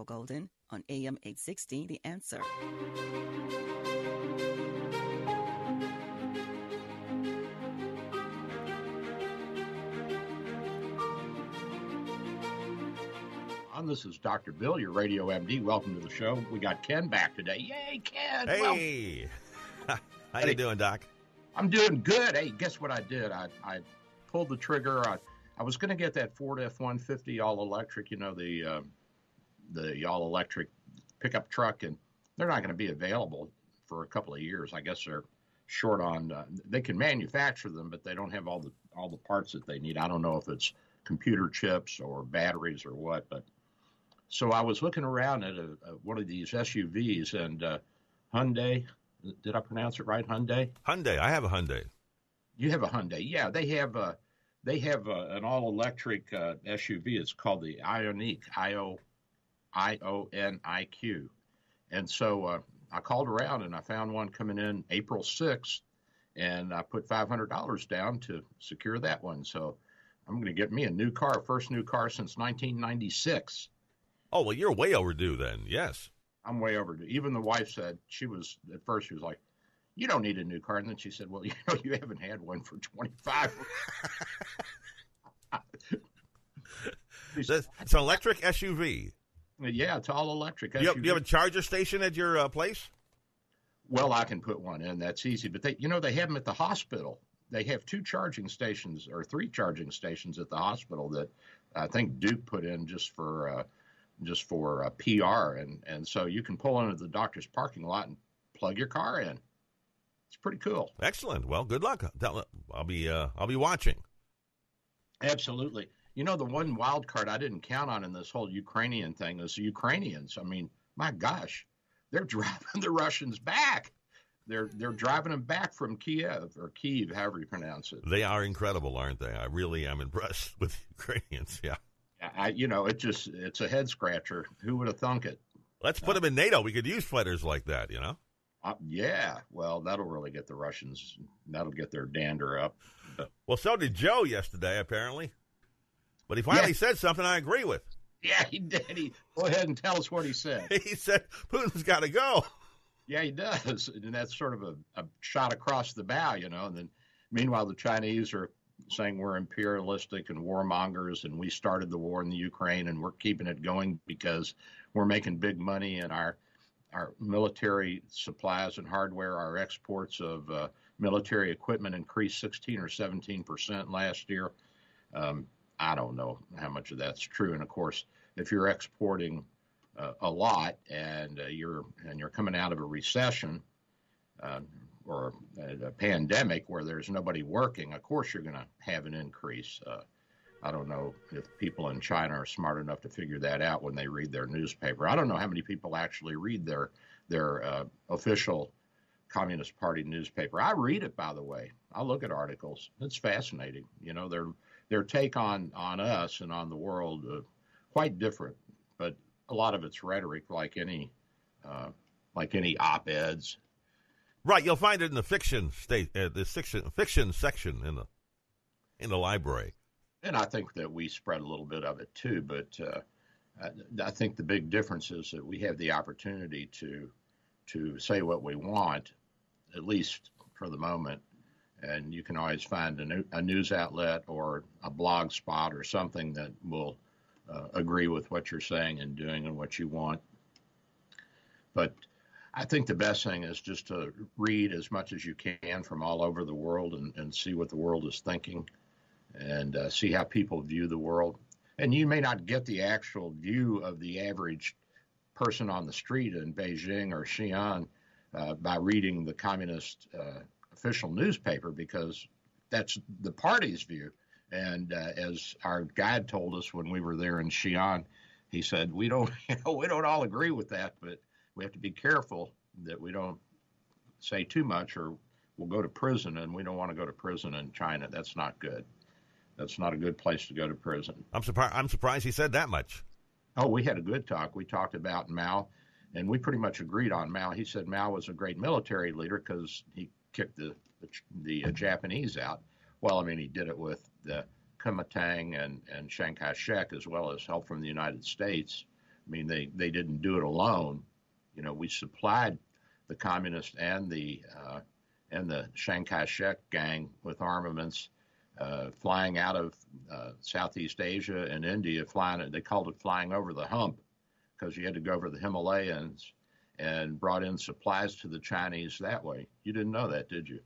Earl Golden on AM 860, The Answer. This is Dr. Bill, your radio MD. Welcome to the show. We got Ken back today. Yay, Ken! Hey, well, how you doing, Doc? I'm doing good. Hey, guess what I did? I, I pulled the trigger. I, I was going to get that Ford F-150 all electric. You know the uh, the all electric pickup truck, and they're not going to be available for a couple of years. I guess they're short on. Uh, they can manufacture them, but they don't have all the all the parts that they need. I don't know if it's computer chips or batteries or what, but so I was looking around at a, a, one of these SUVs and uh, Hyundai. Did I pronounce it right? Hyundai. Hyundai. I have a Hyundai. You have a Hyundai. Yeah, they have a they have a, an all electric uh, SUV. It's called the Ioniq. I O I O N I Q. And so uh, I called around and I found one coming in April 6th, and I put $500 down to secure that one. So I'm going to get me a new car, first new car since 1996. Oh well, you're way overdue then. Yes, I'm way overdue. Even the wife said she was at first. She was like, "You don't need a new car," and then she said, "Well, you know, you haven't had one for 25." it's an electric SUV. Yeah, it's all electric. You have, you have a charger station at your uh, place? Well, I can put one in. That's easy. But they, you know, they have them at the hospital. They have two charging stations or three charging stations at the hospital that I think Duke put in just for uh, just for uh, PR, and and so you can pull into the doctor's parking lot and plug your car in. It's pretty cool. Excellent. Well, good luck. I'll be uh, I'll be watching. Absolutely. You know, the one wild card I didn't count on in this whole Ukrainian thing is the Ukrainians. I mean, my gosh, they're driving the Russians back. They're they're driving them back from Kiev or Kiev, however you pronounce it. They are incredible, aren't they? I really am impressed with the Ukrainians. Yeah. I, you know, it just it's a head scratcher. Who would have thunk it? Let's put them in NATO. We could use fighters like that, you know. Uh, yeah, well, that'll really get the Russians. That'll get their dander up. Well, so did Joe yesterday, apparently. But he finally yeah. said something I agree with. Yeah, he did. He go ahead and tell us what he said. he said Putin's got to go. Yeah, he does, and that's sort of a, a shot across the bow, you know. And then, meanwhile, the Chinese are saying we're imperialistic and warmongers and we started the war in the Ukraine and we're keeping it going because we're making big money and our our military supplies and hardware, our exports of uh, military equipment increased 16 or 17 percent last year. Um, I don't know how much of that's true, and of course, if you're exporting uh, a lot and uh, you're and you're coming out of a recession, uh, or a pandemic where there's nobody working, of course you're going to have an increase. Uh, I don't know if people in China are smart enough to figure that out when they read their newspaper. I don't know how many people actually read their their uh, official Communist Party newspaper. I read it, by the way. I look at articles. It's fascinating. You know, their their take on on us and on the world uh, quite different, but a lot of it's rhetoric, like any uh, like any op-eds Right, you'll find it in the fiction state, uh, the fiction fiction section in the in the library. And I think that we spread a little bit of it too, but uh, I, I think the big difference is that we have the opportunity to to say what we want, at least for the moment. And you can always find a, new, a news outlet or a blog spot or something that will uh, agree with what you're saying and doing and what you want. But I think the best thing is just to read as much as you can from all over the world and, and see what the world is thinking and uh, see how people view the world. And you may not get the actual view of the average person on the street in Beijing or Xi'an uh, by reading the communist uh, official newspaper because that's the party's view. And uh, as our guide told us when we were there in Xi'an, he said, "We don't, you know, we don't all agree with that, but we have to be careful that we don't say too much, or we'll go to prison, and we don't want to go to prison in China. That's not good. That's not a good place to go to prison." I'm surprised. I'm surprised he said that much. Oh, we had a good talk. We talked about Mao, and we pretty much agreed on Mao. He said Mao was a great military leader because he kicked the the, the uh, Japanese out. Well, I mean, he did it with the Kuomintang and, and Chiang Kai-shek, as well as help from the United States. I mean, they, they didn't do it alone. You know, we supplied the communists and the uh, and the Chiang Kai-shek gang with armaments, uh, flying out of uh, Southeast Asia and India, flying. They called it flying over the hump because you had to go over the Himalayas and brought in supplies to the Chinese that way. You didn't know that, did you?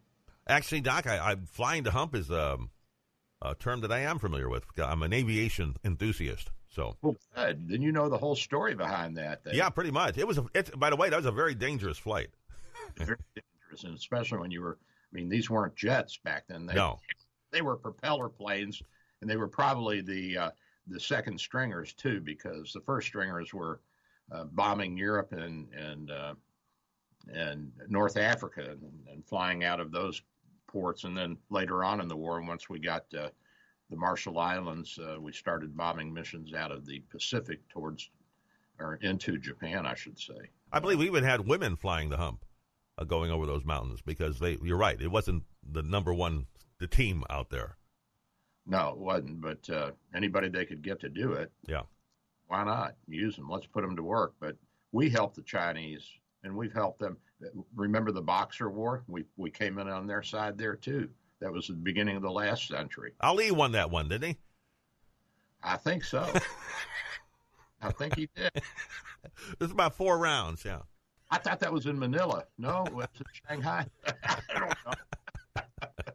Actually, Doc, I, I flying to hump is um, a term that I am familiar with. I'm an aviation enthusiast. So, well, good. Then you know the whole story behind that. Then. Yeah, pretty much. It was. A, it's, by the way, that was a very dangerous flight. very dangerous, and especially when you were. I mean, these weren't jets back then. They, no, they were propeller planes, and they were probably the uh, the second stringers too, because the first stringers were uh, bombing Europe and and uh, and North Africa and, and, flying out of those ports, and then later on in the war, once we got uh, the Marshall Islands, uh, we started bombing missions out of the Pacific towards or into Japan, I should say. I believe we even had women flying the hump, uh, going over those mountains because they. You're right, it wasn't the number one the team out there. No, it wasn't. But uh, anybody they could get to do it, yeah, why not use them? Let's put them to work. But we helped the Chinese, and we've helped them. Remember the Boxer War? We we came in on their side there too. That was the beginning of the last century. Ali won that one, didn't he? I think so. I think he did. It's about four rounds, yeah. I thought that was in Manila. No, it was in Shanghai. I don't know.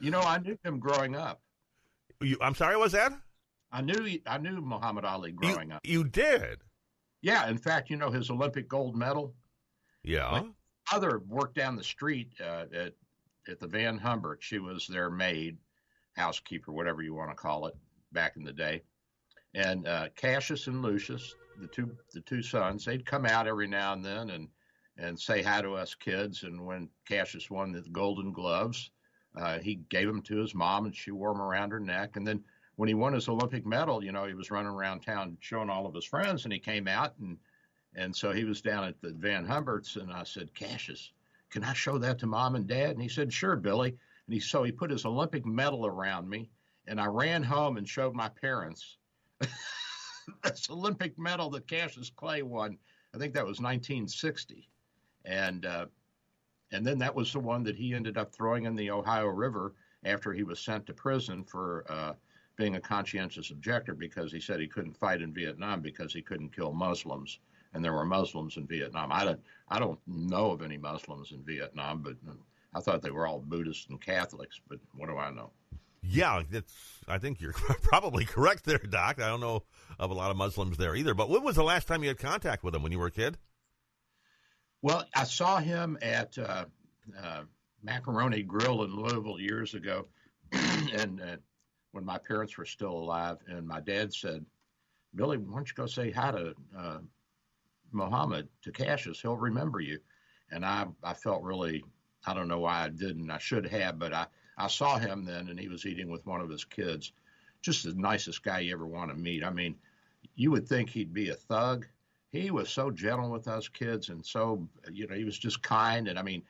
you know, I knew him growing up. You, I'm sorry, was that? I knew I knew Muhammad Ali growing you, up. You did? Yeah. In fact, you know his Olympic gold medal. Yeah. My mother worked down the street uh, at at the Van Humbert. She was their maid, housekeeper, whatever you want to call it, back in the day. And uh, Cassius and Lucius, the two the two sons, they'd come out every now and then and and say hi to us kids. And when Cassius won the Golden Gloves, uh, he gave them to his mom, and she wore them around her neck. And then when he won his Olympic medal, you know, he was running around town showing all of his friends, and he came out and and so he was down at the Van Humberts, and I said, Cassius, can I show that to mom and dad? And he said, Sure, Billy. And he so he put his Olympic medal around me, and I ran home and showed my parents this Olympic medal that Cassius Clay won. I think that was 1960, and uh, and then that was the one that he ended up throwing in the Ohio River after he was sent to prison for uh, being a conscientious objector because he said he couldn't fight in Vietnam because he couldn't kill Muslims, and there were Muslims in Vietnam. I don't, I don't know of any Muslims in Vietnam, but I thought they were all Buddhists and Catholics. But what do I know? Yeah, that's. I think you're probably correct there, Doc. I don't know of a lot of Muslims there either. But when was the last time you had contact with him? When you were a kid? Well, I saw him at uh, uh, Macaroni Grill in Louisville years ago, and uh, when my parents were still alive, and my dad said, "Billy, why don't you go say hi to uh, Muhammad to Cassius? He'll remember you." And I, I felt really, I don't know why I didn't. I should have, but I, I saw him then, and he was eating with one of his kids. Just the nicest guy you ever want to meet. I mean, you would think he'd be a thug. He was so gentle with us kids, and so you know, he was just kind. And I mean,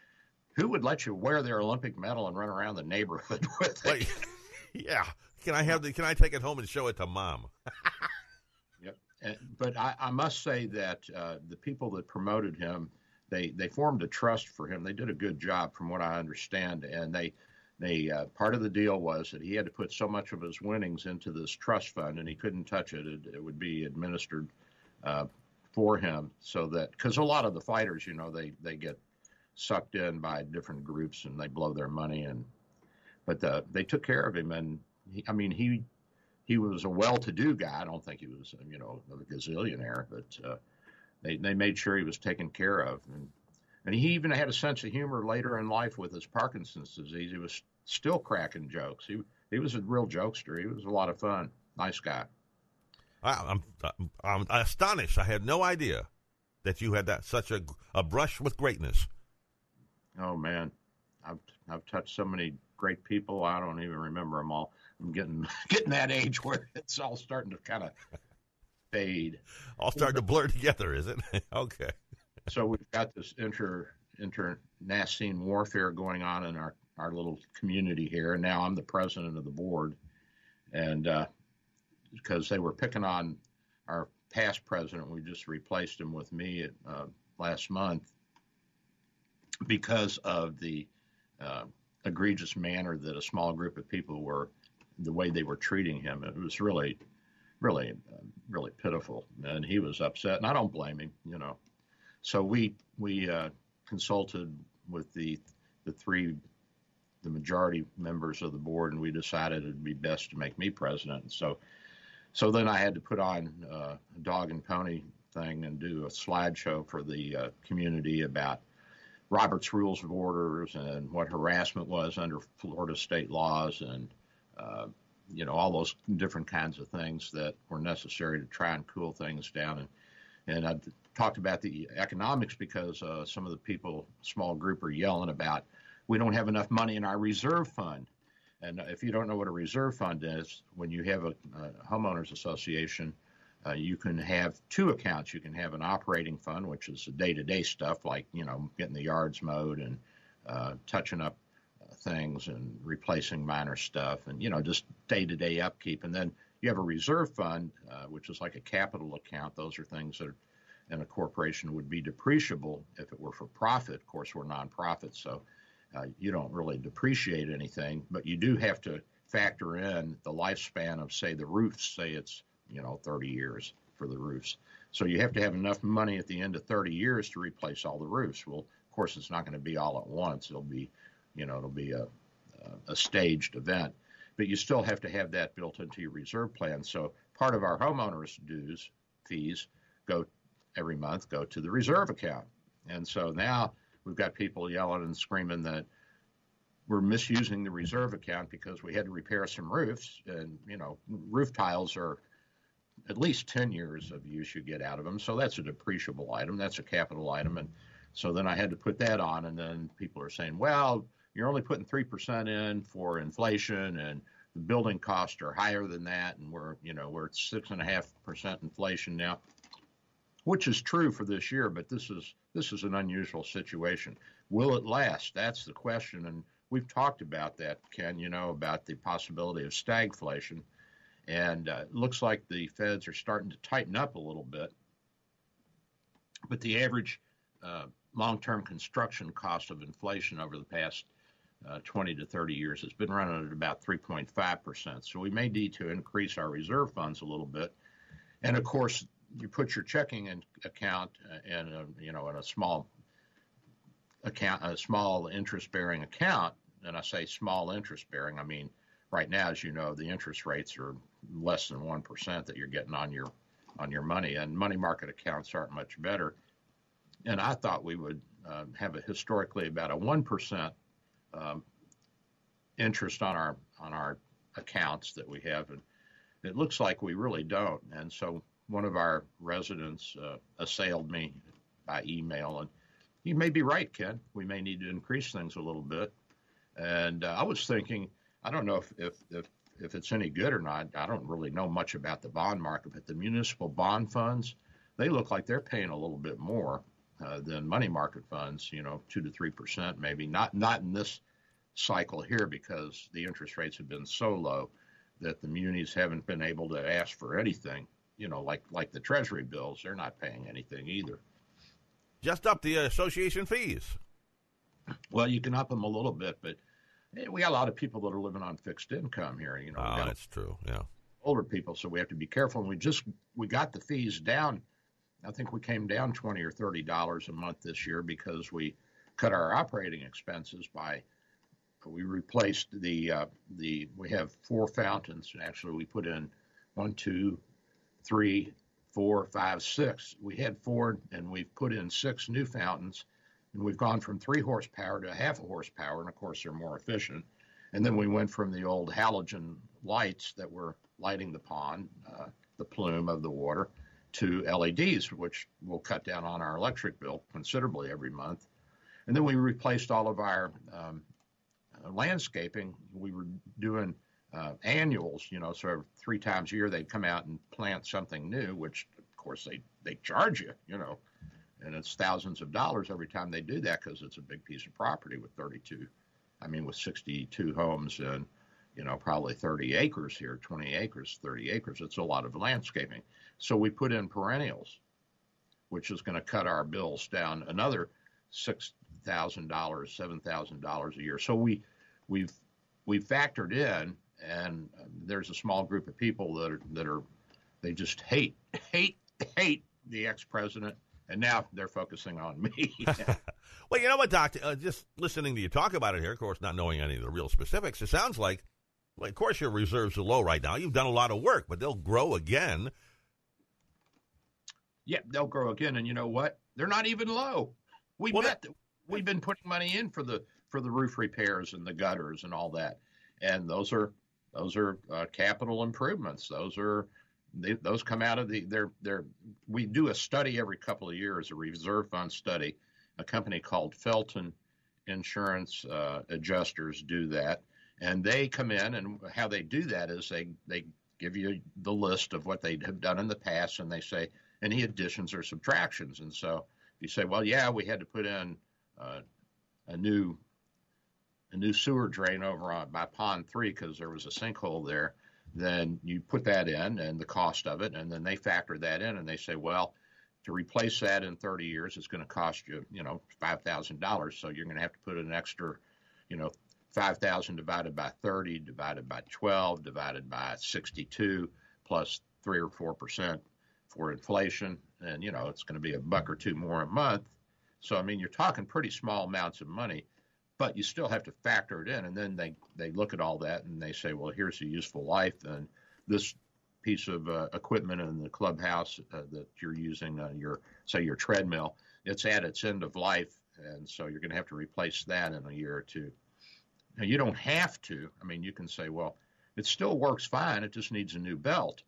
who would let you wear their Olympic medal and run around the neighborhood with it? Wait, yeah, can I have the? Can I take it home and show it to mom? yep. And, but I, I, must say that uh, the people that promoted him, they they formed a trust for him. They did a good job, from what I understand, and they. They uh, part of the deal was that he had to put so much of his winnings into this trust fund, and he couldn't touch it. It, it would be administered uh, for him, so that because a lot of the fighters, you know, they they get sucked in by different groups and they blow their money and but uh, they took care of him, and I mean he he was a well-to-do guy. I don't think he was you know a gazillionaire, but uh, they they made sure he was taken care of, and and he even had a sense of humor later in life with his Parkinson's disease. He was still cracking jokes. He he was a real jokester. He was a lot of fun. Nice guy. I, I'm, I'm astonished. I had no idea that you had that such a a brush with greatness. Oh man, I've I've touched so many great people. I don't even remember them all. I'm getting getting that age where it's all starting to kind of fade. All starting to blur together, is it? okay. So we've got this inter internecine warfare going on in our our little community here, and now I'm the president of the board, and uh, because they were picking on our past president, we just replaced him with me uh, last month because of the uh, egregious manner that a small group of people were, the way they were treating him. It was really, really, uh, really pitiful, and he was upset, and I don't blame him, you know. So we we uh, consulted with the the three the majority members of the board, and we decided it'd be best to make me president. So, so then I had to put on uh, a dog and pony thing and do a slideshow for the uh, community about Robert's Rules of Orders and what harassment was under Florida state laws and you know all those different kinds of things that were necessary to try and cool things down and and I talked about the economics because uh, some of the people small group are yelling about we don't have enough money in our reserve fund and if you don't know what a reserve fund is when you have a, a homeowners association uh, you can have two accounts. You can have an operating fund, which is the day-to-day stuff like you know getting the yards mowed and uh, touching up things and replacing minor stuff, and you know just day-to-day upkeep. And then you have a reserve fund, uh, which is like a capital account. Those are things that are, in a corporation would be depreciable if it were for profit. Of course, we're nonprofit, so uh, you don't really depreciate anything, but you do have to factor in the lifespan of, say, the roofs. Say it's you know, 30 years for the roofs. So you have to have enough money at the end of 30 years to replace all the roofs. Well, of course, it's not going to be all at once. It'll be, you know, it'll be a, a staged event, but you still have to have that built into your reserve plan. So part of our homeowners dues fees go every month go to the reserve account. And so now we've got people yelling and screaming that we're misusing the reserve account because we had to repair some roofs and you know roof tiles are at least 10 years of use you get out of them. So that's a depreciable item. That's a capital item. And so then I had to put that on. And then people are saying, well, you're only putting 3% in for inflation and the building costs are higher than that. And we're, you know, we're at six and a half percent inflation now, which is true for this year, but this is, this is an unusual situation. Will it last? That's the question. And we've talked about that, Ken, you know, about the possibility of stagflation and uh, it looks like the feds are starting to tighten up a little bit. But the average uh, long term construction cost of inflation over the past uh, 20 to 30 years It's been running at about 3.5%. So we may need to increase our reserve funds a little bit. And of course, you put your checking in, account in a, you know in a small account, a small interest bearing account. And I say small interest bearing, I mean right now, as you know, the interest rates are less than one percent that you're getting on your on your money, and money market accounts aren't much better. And I thought we would uh, have a historically about a one percent um, interest on our on our accounts that we have, and it looks like we really don't. And so one of our residents uh, assailed me by email, and he may be right, Ken. We may need to increase things a little bit. And uh, I was thinking, I don't know if, if, if if it's any good or not, I don't really know much about the bond market, but the municipal bond funds, they look like they're paying a little bit more uh, than money market funds, you know, two to three percent maybe. Not not in this cycle here because the interest rates have been so low that the munis haven't been able to ask for anything. You know, like like the Treasury bills, they're not paying anything either. Just up the association fees. Well, you can up them a little bit, but eh, we got a lot of people that are living on fixed income here. You know, oh, that's true. Yeah, older people, so we have to be careful. And we just we got the fees down. I think we came down twenty or thirty dollars a month this year because we cut our operating expenses by. We replaced the uh, the we have four fountains. Actually, we put in one, two, three, four, five, six. We had four, and we've put in six new fountains and we've gone from three horsepower to half a horsepower, and of course they're more efficient. And then we went from the old halogen lights that were lighting the pond uh, the plume of the water to LEDs, which will cut down on our electric bill considerably every month. And then we replaced all of our um, landscaping. We were doing uh, annuals, you know, sort of three times a year they'd come out and plant something new, which of course they they charge you, you know, and it's thousands of dollars every time they do that because it's a big piece of property with 32, I mean, with 62 homes and you know, probably 30 acres here, 20 acres, 30 acres. It's a lot of landscaping. So we put in perennials, which is going to cut our bills down another six thousand dollars, seven thousand dollars a year. So we we've we've factored in, and there's a small group of people that are that are they just hate hate hate the ex-president, and now they're focusing on me. well, you know what, Doc? Uh, just listening to you talk about it here, of course, not knowing any of the real specifics, it sounds like well, of course, your reserves are low right now. You've done a lot of work, but they'll grow again. Yeah, they'll grow again, and you know what? They're not even low. We well, bet that, we've been putting money in for the for the roof repairs and the gutters and all that, and those are those are uh, capital improvements. Those are they, those come out of the they're they're we do a study every couple of years, a reserve fund study. A company called Felton Insurance uh, Adjusters do that and they come in and how they do that is they they give you the list of what they have done in the past and they say any additions or subtractions and so you say well yeah we had to put in uh, a new a new sewer drain over on by pond three because there was a sinkhole there then you put that in and the cost of it and then they factor that in and they say well to replace that in 30 years it's going to cost you you know $5000 so you're going to have to put an extra you know 5,000 divided by 30 divided by 12 divided by 62 plus 3 or 4 percent for inflation. And, you know, it's going to be a buck or two more a month. So, I mean, you're talking pretty small amounts of money, but you still have to factor it in. And then they, they look at all that and they say, well, here's a useful life. And this piece of uh, equipment in the clubhouse uh, that you're using, uh, your, say, your treadmill, it's at its end of life. And so you're going to have to replace that in a year or two. Now, you don't have to. I mean, you can say, well, it still works fine. It just needs a new belt,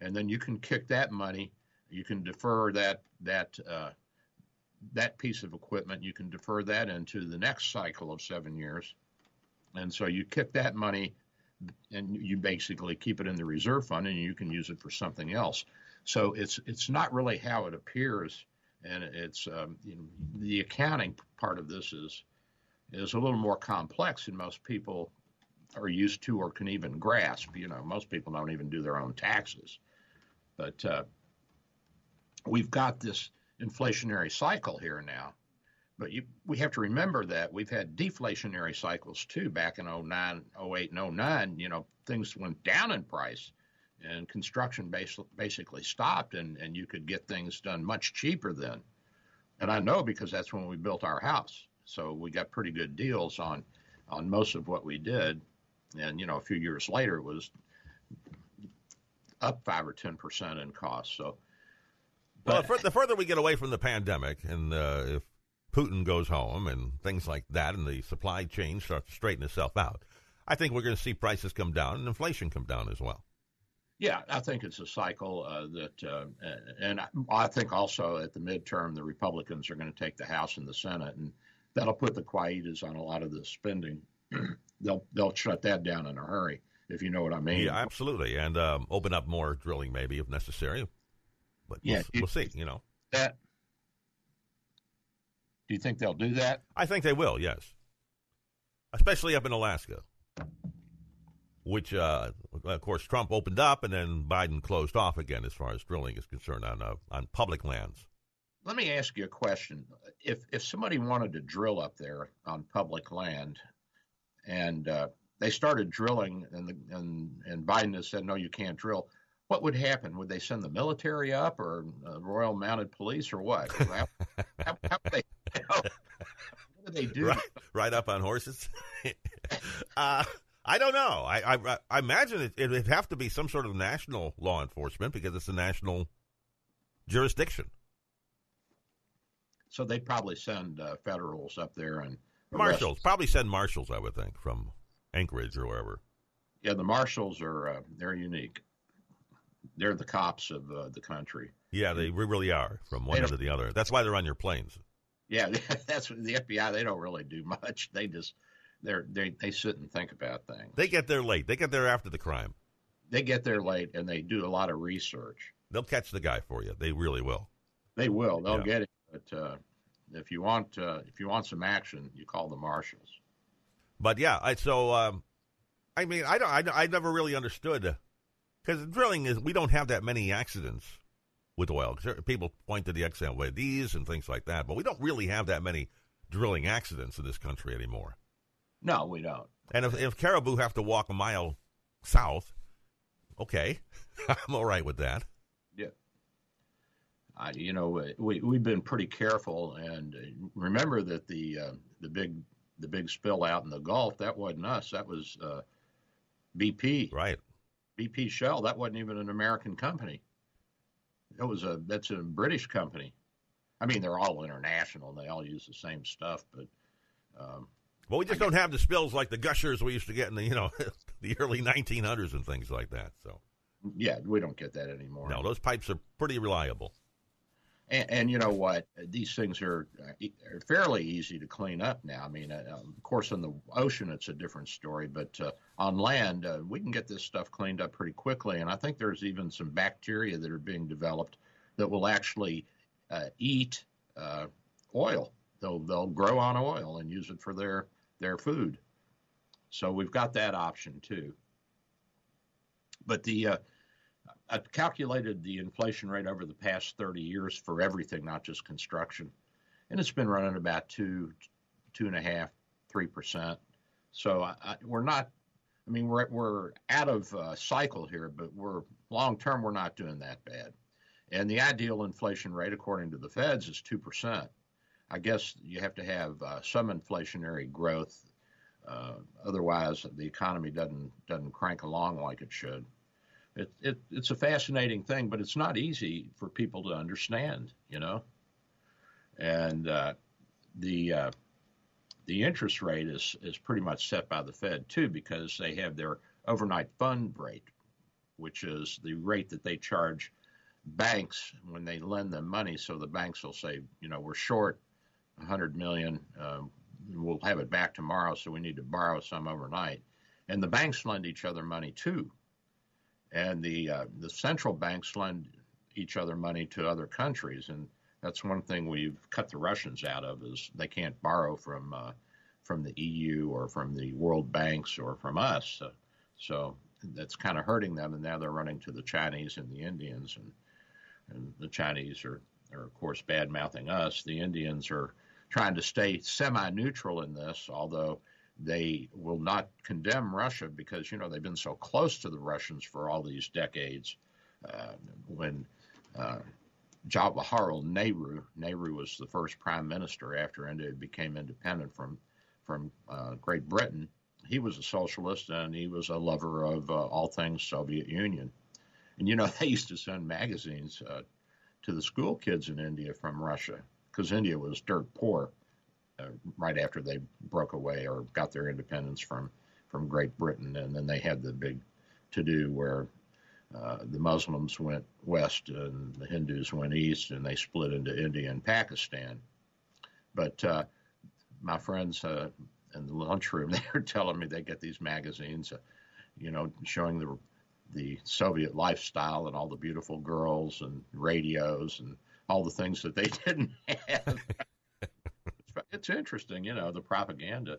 and then you can kick that money. You can defer that that uh, that piece of equipment. You can defer that into the next cycle of seven years, and so you kick that money, and you basically keep it in the reserve fund, and you can use it for something else. So it's it's not really how it appears, and it's um, you know, the accounting part of this is is a little more complex than most people are used to or can even grasp. You know, most people don't even do their own taxes. But uh, we've got this inflationary cycle here now. But you, we have to remember that we've had deflationary cycles too back in 09, 08, and 09. You know, things went down in price and construction bas- basically stopped, and, and you could get things done much cheaper then. And I know because that's when we built our house. So we got pretty good deals on on most of what we did. And you know, a few years later, it was up five or ten percent in cost. So, but, well, the further we get away from the pandemic, and uh, if Putin goes home and things like that, and the supply chain starts to straighten itself out, I think we're going to see prices come down and inflation come down as well. Yeah, I think it's a cycle uh, that, uh, and I think also at the midterm, the Republicans are going to take the House and the Senate, and that'll put the quietas on a lot of the spending. they'll they'll shut that down in a hurry, if you know what I mean. Yeah, absolutely, and um, open up more drilling maybe if necessary. But yeah, we'll, we'll see. You know that. Do you think they'll do that? I think they will. Yes, especially up in Alaska, which uh, of course Trump opened up and then Biden closed off again as far as drilling is concerned on uh, on public lands. Let me ask you a question. If if somebody wanted to drill up there on public land, and uh, they started drilling, and the, and and Biden has said no, you can't drill. What would happen? Would they send the military up, or uh, Royal Mounted Police, or what? how, how, how, they, how, what do they do? Right, right up on horses. uh, I don't know. I I, I imagine it, it would have to be some sort of national law enforcement because it's a national jurisdiction. So they'd probably send uh, federals up there and marshals. Probably send marshals, I would think, from Anchorage or wherever. Yeah, the marshals are uh, they're unique. They're the cops of uh, the country. Yeah, they really are from one end to the other. That's why they're on your planes. Yeah, that's the FBI. They don't really do much. They just they're they they sit and think about things. They get there late. They get there after the crime. They get there late and they do a lot of research. They'll catch the guy for you. They really will. They will. They'll yeah. get it. But uh, if you want uh, if you want some action, you call the marshals. But yeah, I, so um, I mean, I don't. I, I never really understood because drilling is we don't have that many accidents with oil. People point to the Exxon Valdez and things like that, but we don't really have that many drilling accidents in this country anymore. No, we don't. And if, if caribou have to walk a mile south, okay, I'm all right with that. Yeah. Uh, you know, we we've been pretty careful, and remember that the uh, the big the big spill out in the Gulf that wasn't us. That was uh, BP. Right. BP Shell. That wasn't even an American company. It was a that's a British company. I mean, they're all international and they all use the same stuff, but. Um, well, we just don't have the spills like the gushers we used to get in the you know the early 1900s and things like that. So. Yeah, we don't get that anymore. No, those pipes are pretty reliable. And, and, you know what? These things are, are, fairly easy to clean up now. I mean, uh, of course, in the ocean it's a different story, but uh, on land uh, we can get this stuff cleaned up pretty quickly. And I think there's even some bacteria that are being developed that will actually uh, eat uh, oil. They'll they'll grow on oil and use it for their their food. So we've got that option too. But the I calculated the inflation rate over the past 30 years for everything, not just construction, and it's been running about two, two and a half, three percent. So I, I, we're not. I mean, we're we're out of uh, cycle here, but we're long term. We're not doing that bad. And the ideal inflation rate, according to the Feds, is two percent. I guess you have to have uh, some inflationary growth, uh, otherwise the economy doesn't doesn't crank along like it should it, it, it's a fascinating thing, but it's not easy for people to understand, you know. And uh, the uh, the interest rate is is pretty much set by the Fed too, because they have their overnight fund rate, which is the rate that they charge banks when they lend them money. So the banks will say, you know, we're short 100 million. Um, we'll have it back tomorrow, so we need to borrow some overnight. And the banks lend each other money too and the uh, the central banks lend each other money to other countries, and that's one thing we've cut the Russians out of is they can't borrow from uh, from the EU or from the world banks or from us. So, so that's kind of hurting them, and now they're running to the Chinese and the Indians, and and the Chinese are are of course bad mouthing us. The Indians are trying to stay semi-neutral in this, although they will not condemn Russia because you know they've been so close to the Russians for all these decades. Uh, when uh, Jawaharlal Nehru, Nehru was the first prime minister after India became independent from from uh, Great Britain. He was a socialist and he was a lover of uh, all things Soviet Union. And you know they used to send magazines uh, to the school kids in India from Russia because India was dirt poor uh, right after they broke away or got their independence from from Great Britain, and then they had the big to do where uh, the Muslims went west and the Hindus went east, and they split into India and Pakistan. But uh, my friends uh, in the lunchroom, they were telling me they get these magazines, uh, you know, showing the the Soviet lifestyle and all the beautiful girls and radios and all the things that they didn't have it's interesting, you know, the propaganda.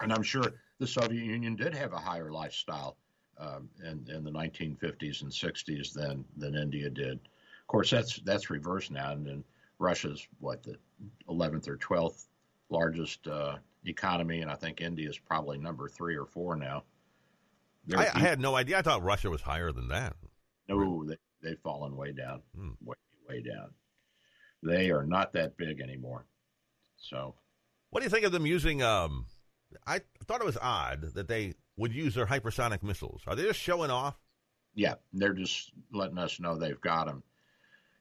And I'm sure the Soviet Union did have a higher lifestyle um, in, in the 1950s and 60s than than India did. Of course, that's that's reversed now, and, and Russia's what the 11th or 12th largest uh, economy, and I think India is probably number three or four now. I, I, had no idea. I thought Russia was higher than that. No, they, they've fallen way down, hmm. way way down. They are not that big anymore. So, what do you think of them using? Um, I thought it was odd that they would use their hypersonic missiles. Are they just showing off? Yeah, they're just letting us know they've got them.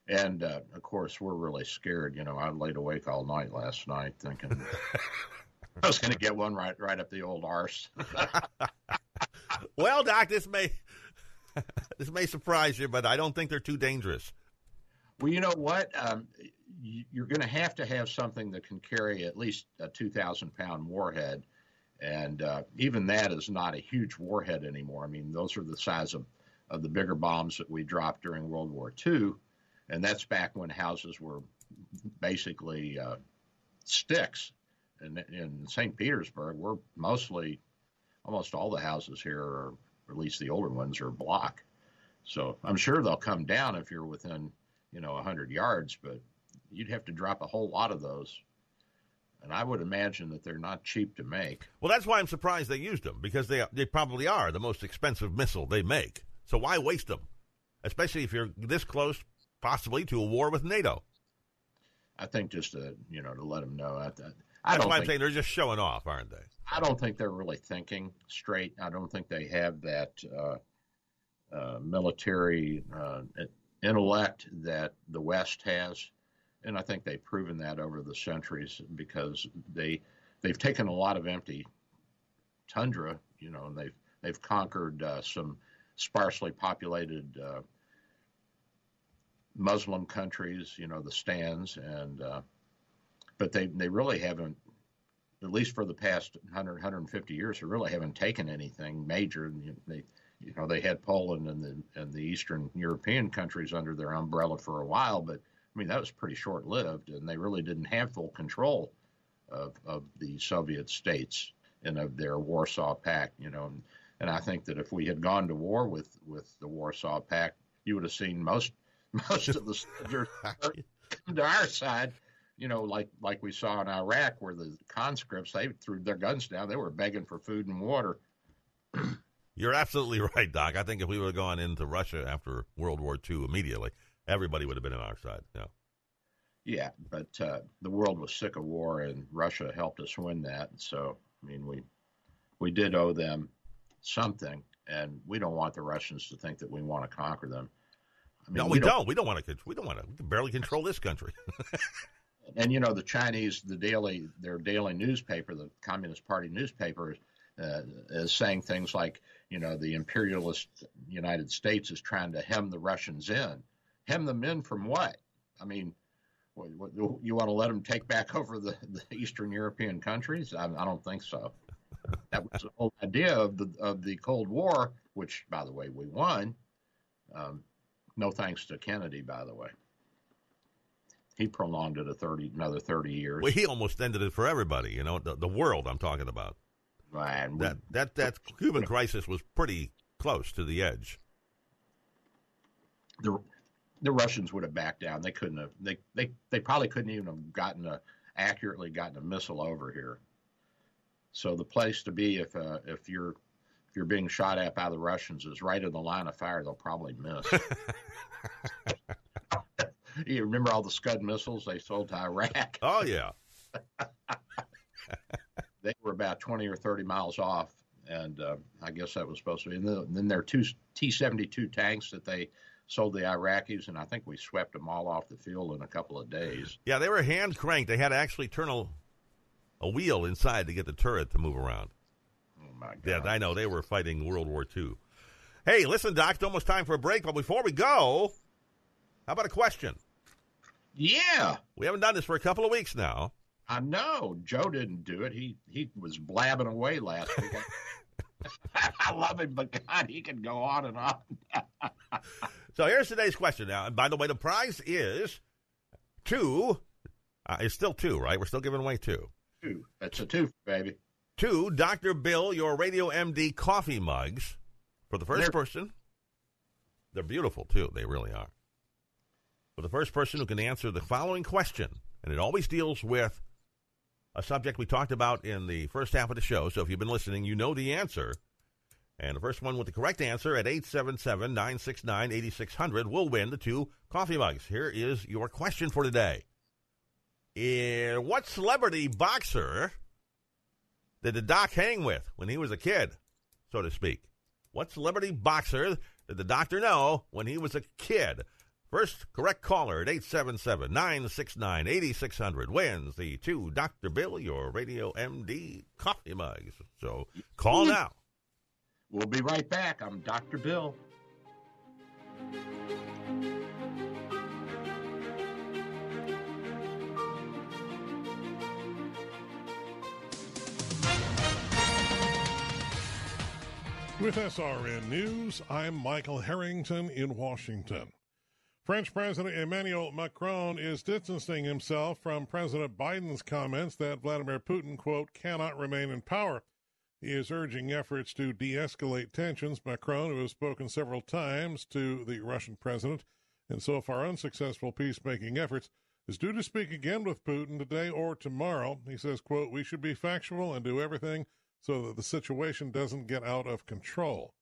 And uh, of course, we're really scared. You know, I laid awake all night last night thinking I was going to get one right right up the old arse. well, Doc, this may this may surprise you, but I don't think they're too dangerous. Well, you know what? Um, you're going to have to have something that can carry at least a 2,000 pound warhead. And uh, even that is not a huge warhead anymore. I mean, those are the size of, of the bigger bombs that we dropped during World War II. And that's back when houses were basically uh, sticks. And in St. Petersburg, we're mostly, almost all the houses here, or at least the older ones, are block. So I'm sure they'll come down if you're within, you know, 100 yards, but you'd have to drop a whole lot of those. And I would imagine that they're not cheap to make. Well, that's why I'm surprised they used them because they they probably are the most expensive missile they make. So why waste them, especially if you're this close, possibly to a war with NATO? I think just to you know to let them know. I, I, That's why I'm think, saying they're just showing off, aren't they? I don't think they're really thinking straight. I don't think they have that uh, uh, military uh, intellect that the West has, and I think they've proven that over the centuries because they they've taken a lot of empty tundra, you know, and they've they've conquered uh, some sparsely populated uh, Muslim countries, you know, the stands, and uh, but they they really haven't, at least for the past 100 150 years, they really haven't taken anything major. They you know they had Poland and the and the Eastern European countries under their umbrella for a while, but I mean that was pretty short lived, and they really didn't have full control of of the Soviet states and of their Warsaw Pact, you know. And, and I think that if we had gone to war with with the Warsaw Pact, you would have seen most most of the soldiers come to our side. You know, like like we saw in Iraq, where the conscripts they threw their guns down. They were begging for food and water. You're absolutely right, Doc. I think if we would have gone into Russia after World War II immediately, everybody would have been on our side. Yeah. Yeah, but uh, the world was sick of war, and Russia helped us win that. So, I mean, we we did owe them something, and we don't want the Russians to think that we want to conquer them. I mean, no, we, don't. We don't want to. We don't want to. We can barely control this country. and you know, the Chinese, the daily, their daily newspaper, the Communist Party newspaper, uh, is saying things like, you know, the imperialist United States is trying to hem the Russians in. Hem them in from what? I mean, what, what, you want to let them take back over the, the Eastern European countries? I, I don't think so. that was the whole idea of the of the Cold War, which, by the way, we won. Um, no thanks to Kennedy, by the way. He prolonged it a thirty another thirty years. well, he almost ended it for everybody. You know, the, the world. I'm talking about we, that. That that Cuban crisis was pretty close to the edge. the the Russians would have backed down. They couldn't have. They they they probably couldn't even have gotten a accurately gotten a missile over here. So the place to be if uh, if you're if you're being shot at by the Russians is right in the line of fire. They'll probably miss. you remember all the Scud missiles they sold to Iraq? Oh yeah. they were about 20 or 30 miles off, and uh, I guess that was supposed to be. And then, then there are two T-72 tanks that they sold the Iraqis, and I think we swept them all off the field in a couple of days. Yeah, they were hand cranked. They had to actually turn a, a wheel inside to get the turret to move around. Oh my God! Yeah, I know they were fighting World War II. Hey, listen, Doc, it's almost time for a break. But before we go, how about a question? Yeah, We haven't done this for a couple of weeks now. I know. Joe didn't do it. He he was blabbing away last week. I love him, but God, he can go on and on. So here's today's question. Now, and by the way, the prize is two. Uh, it's still two, right? We're still giving away two. two. That's a two, baby. Two Dr. Bill, your Radio MD coffee mugs for the 1st They're- person. They're beautiful, too. They really are. For the first person who can answer the following question, and it always deals with a subject we talked about in the first half of the show. So if you've been listening, you know the answer. And the first one with the correct answer at 877 969 8600 will win the two coffee mugs. Here is your question for today. In what celebrity boxer did the doc hang with when he was a kid, so to speak? What celebrity boxer did the doctor know when he was a kid? First correct caller at 877 969 8600 wins the two Dr. Bill, your Radio MD coffee mugs. So call now. We'll be right back. I'm Dr. Bill. With SRN News, I'm Michael Harrington in Washington. French President Emmanuel Macron is distancing himself from President Biden's comments that Vladimir Putin, quote, cannot remain in power. He is urging efforts to de escalate tensions. Macron, who has spoken several times to the Russian president in so far unsuccessful peacemaking efforts, is due to speak again with Putin today or tomorrow. He says, quote, we should be factual and do everything so that the situation doesn't get out of control.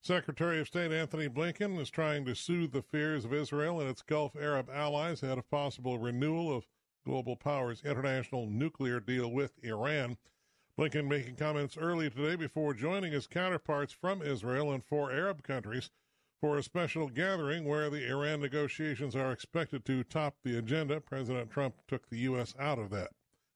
Secretary of State Antony Blinken is trying to soothe the fears of Israel and its Gulf Arab allies ahead of possible renewal of global powers' international nuclear deal with Iran. Blinken making comments early today before joining his counterparts from Israel and four Arab countries for a special gathering where the Iran negotiations are expected to top the agenda. President Trump took the U.S. out of that.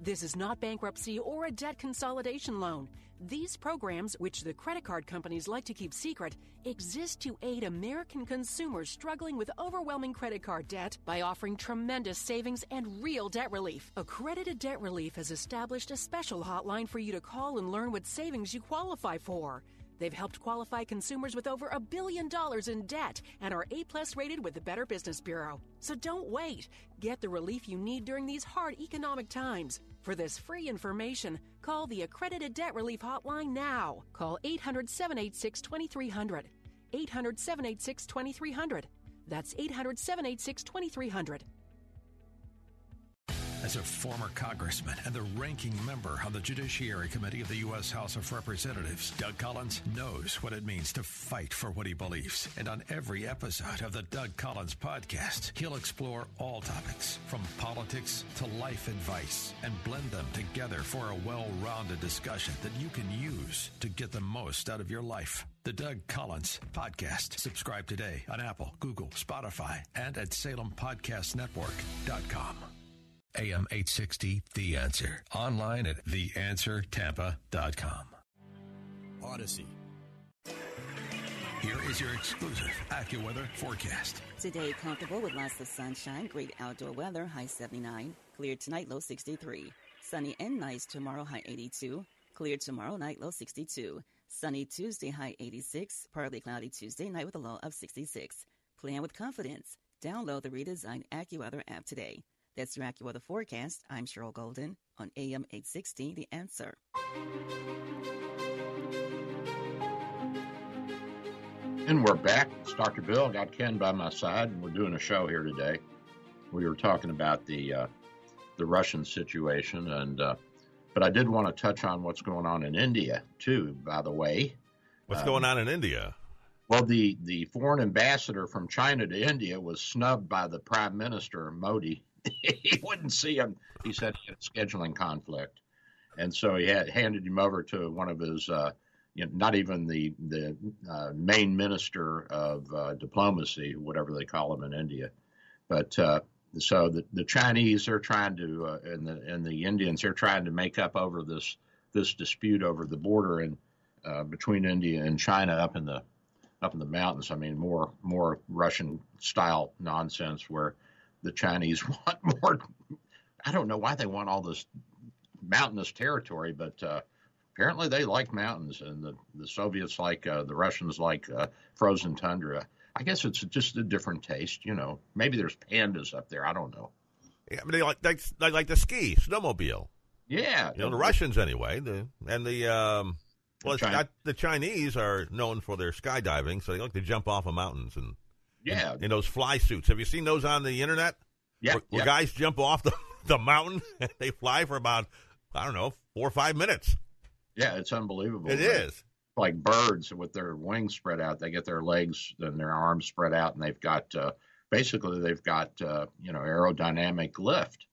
This is not bankruptcy or a debt consolidation loan. These programs, which the credit card companies like to keep secret, exist to aid American consumers struggling with overwhelming credit card debt by offering tremendous savings and real debt relief. Accredited Debt Relief has established a special hotline for you to call and learn what savings you qualify for. They've helped qualify consumers with over a billion dollars in debt and are A plus rated with the Better Business Bureau. So don't wait. Get the relief you need during these hard economic times. For this free information, call the Accredited Debt Relief Hotline now. Call 800 786 2300. 800 786 2300. That's 800 786 2300. As a former congressman and the ranking member on the Judiciary Committee of the U.S. House of Representatives, Doug Collins knows what it means to fight for what he believes. And on every episode of the Doug Collins podcast, he'll explore all topics from politics to life advice and blend them together for a well rounded discussion that you can use to get the most out of your life. The Doug Collins Podcast. Subscribe today on Apple, Google, Spotify, and at SalemPodcastNetwork.com. AM 860, The Answer. Online at TheAnswerTampa.com. Odyssey. Here is your exclusive AccuWeather forecast. Today, comfortable with lots of sunshine, great outdoor weather, high 79. Clear tonight, low 63. Sunny and nice tomorrow, high 82. Clear tomorrow night, low 62. Sunny Tuesday, high 86. Partly cloudy Tuesday night with a low of 66. Plan with confidence. Download the redesigned AccuWeather app today. That's your AccuWeather forecast. I'm Cheryl Golden on AM 860, The Answer. And we're back. It's Dr. Bill. Got Ken by my side, and we're doing a show here today. We were talking about the uh, the Russian situation, and uh, but I did want to touch on what's going on in India too. By the way, what's um, going on in India? Well, the the foreign ambassador from China to India was snubbed by the Prime Minister Modi. he wouldn't see him. He said he had a scheduling conflict, and so he had handed him over to one of his. Uh, you know, not even the the uh, main minister of uh, diplomacy, whatever they call him in India, but uh, so the, the Chinese are trying to uh, and the and the Indians are trying to make up over this this dispute over the border and uh, between India and China up in the up in the mountains. I mean, more more Russian style nonsense where the Chinese want more. I don't know why they want all this mountainous territory, but uh, apparently they like mountains, and the the Soviets like uh, the Russians like uh, frozen tundra. I guess it's just a different taste, you know. Maybe there's pandas up there. I don't know. Yeah, I mean, they like they, they like the ski snowmobile. Yeah, you know the Russians anyway. The and the um, well, the, China- the Chinese are known for their skydiving, so they like to jump off of mountains and yeah, in, in those fly suits. Have you seen those on the internet? Yeah, where, where guys jump off the the mountain and they fly for about I don't know four or five minutes. Yeah, it's unbelievable. It right? is like birds with their wings spread out. They get their legs and their arms spread out, and they've got uh, basically they've got uh, you know aerodynamic lift,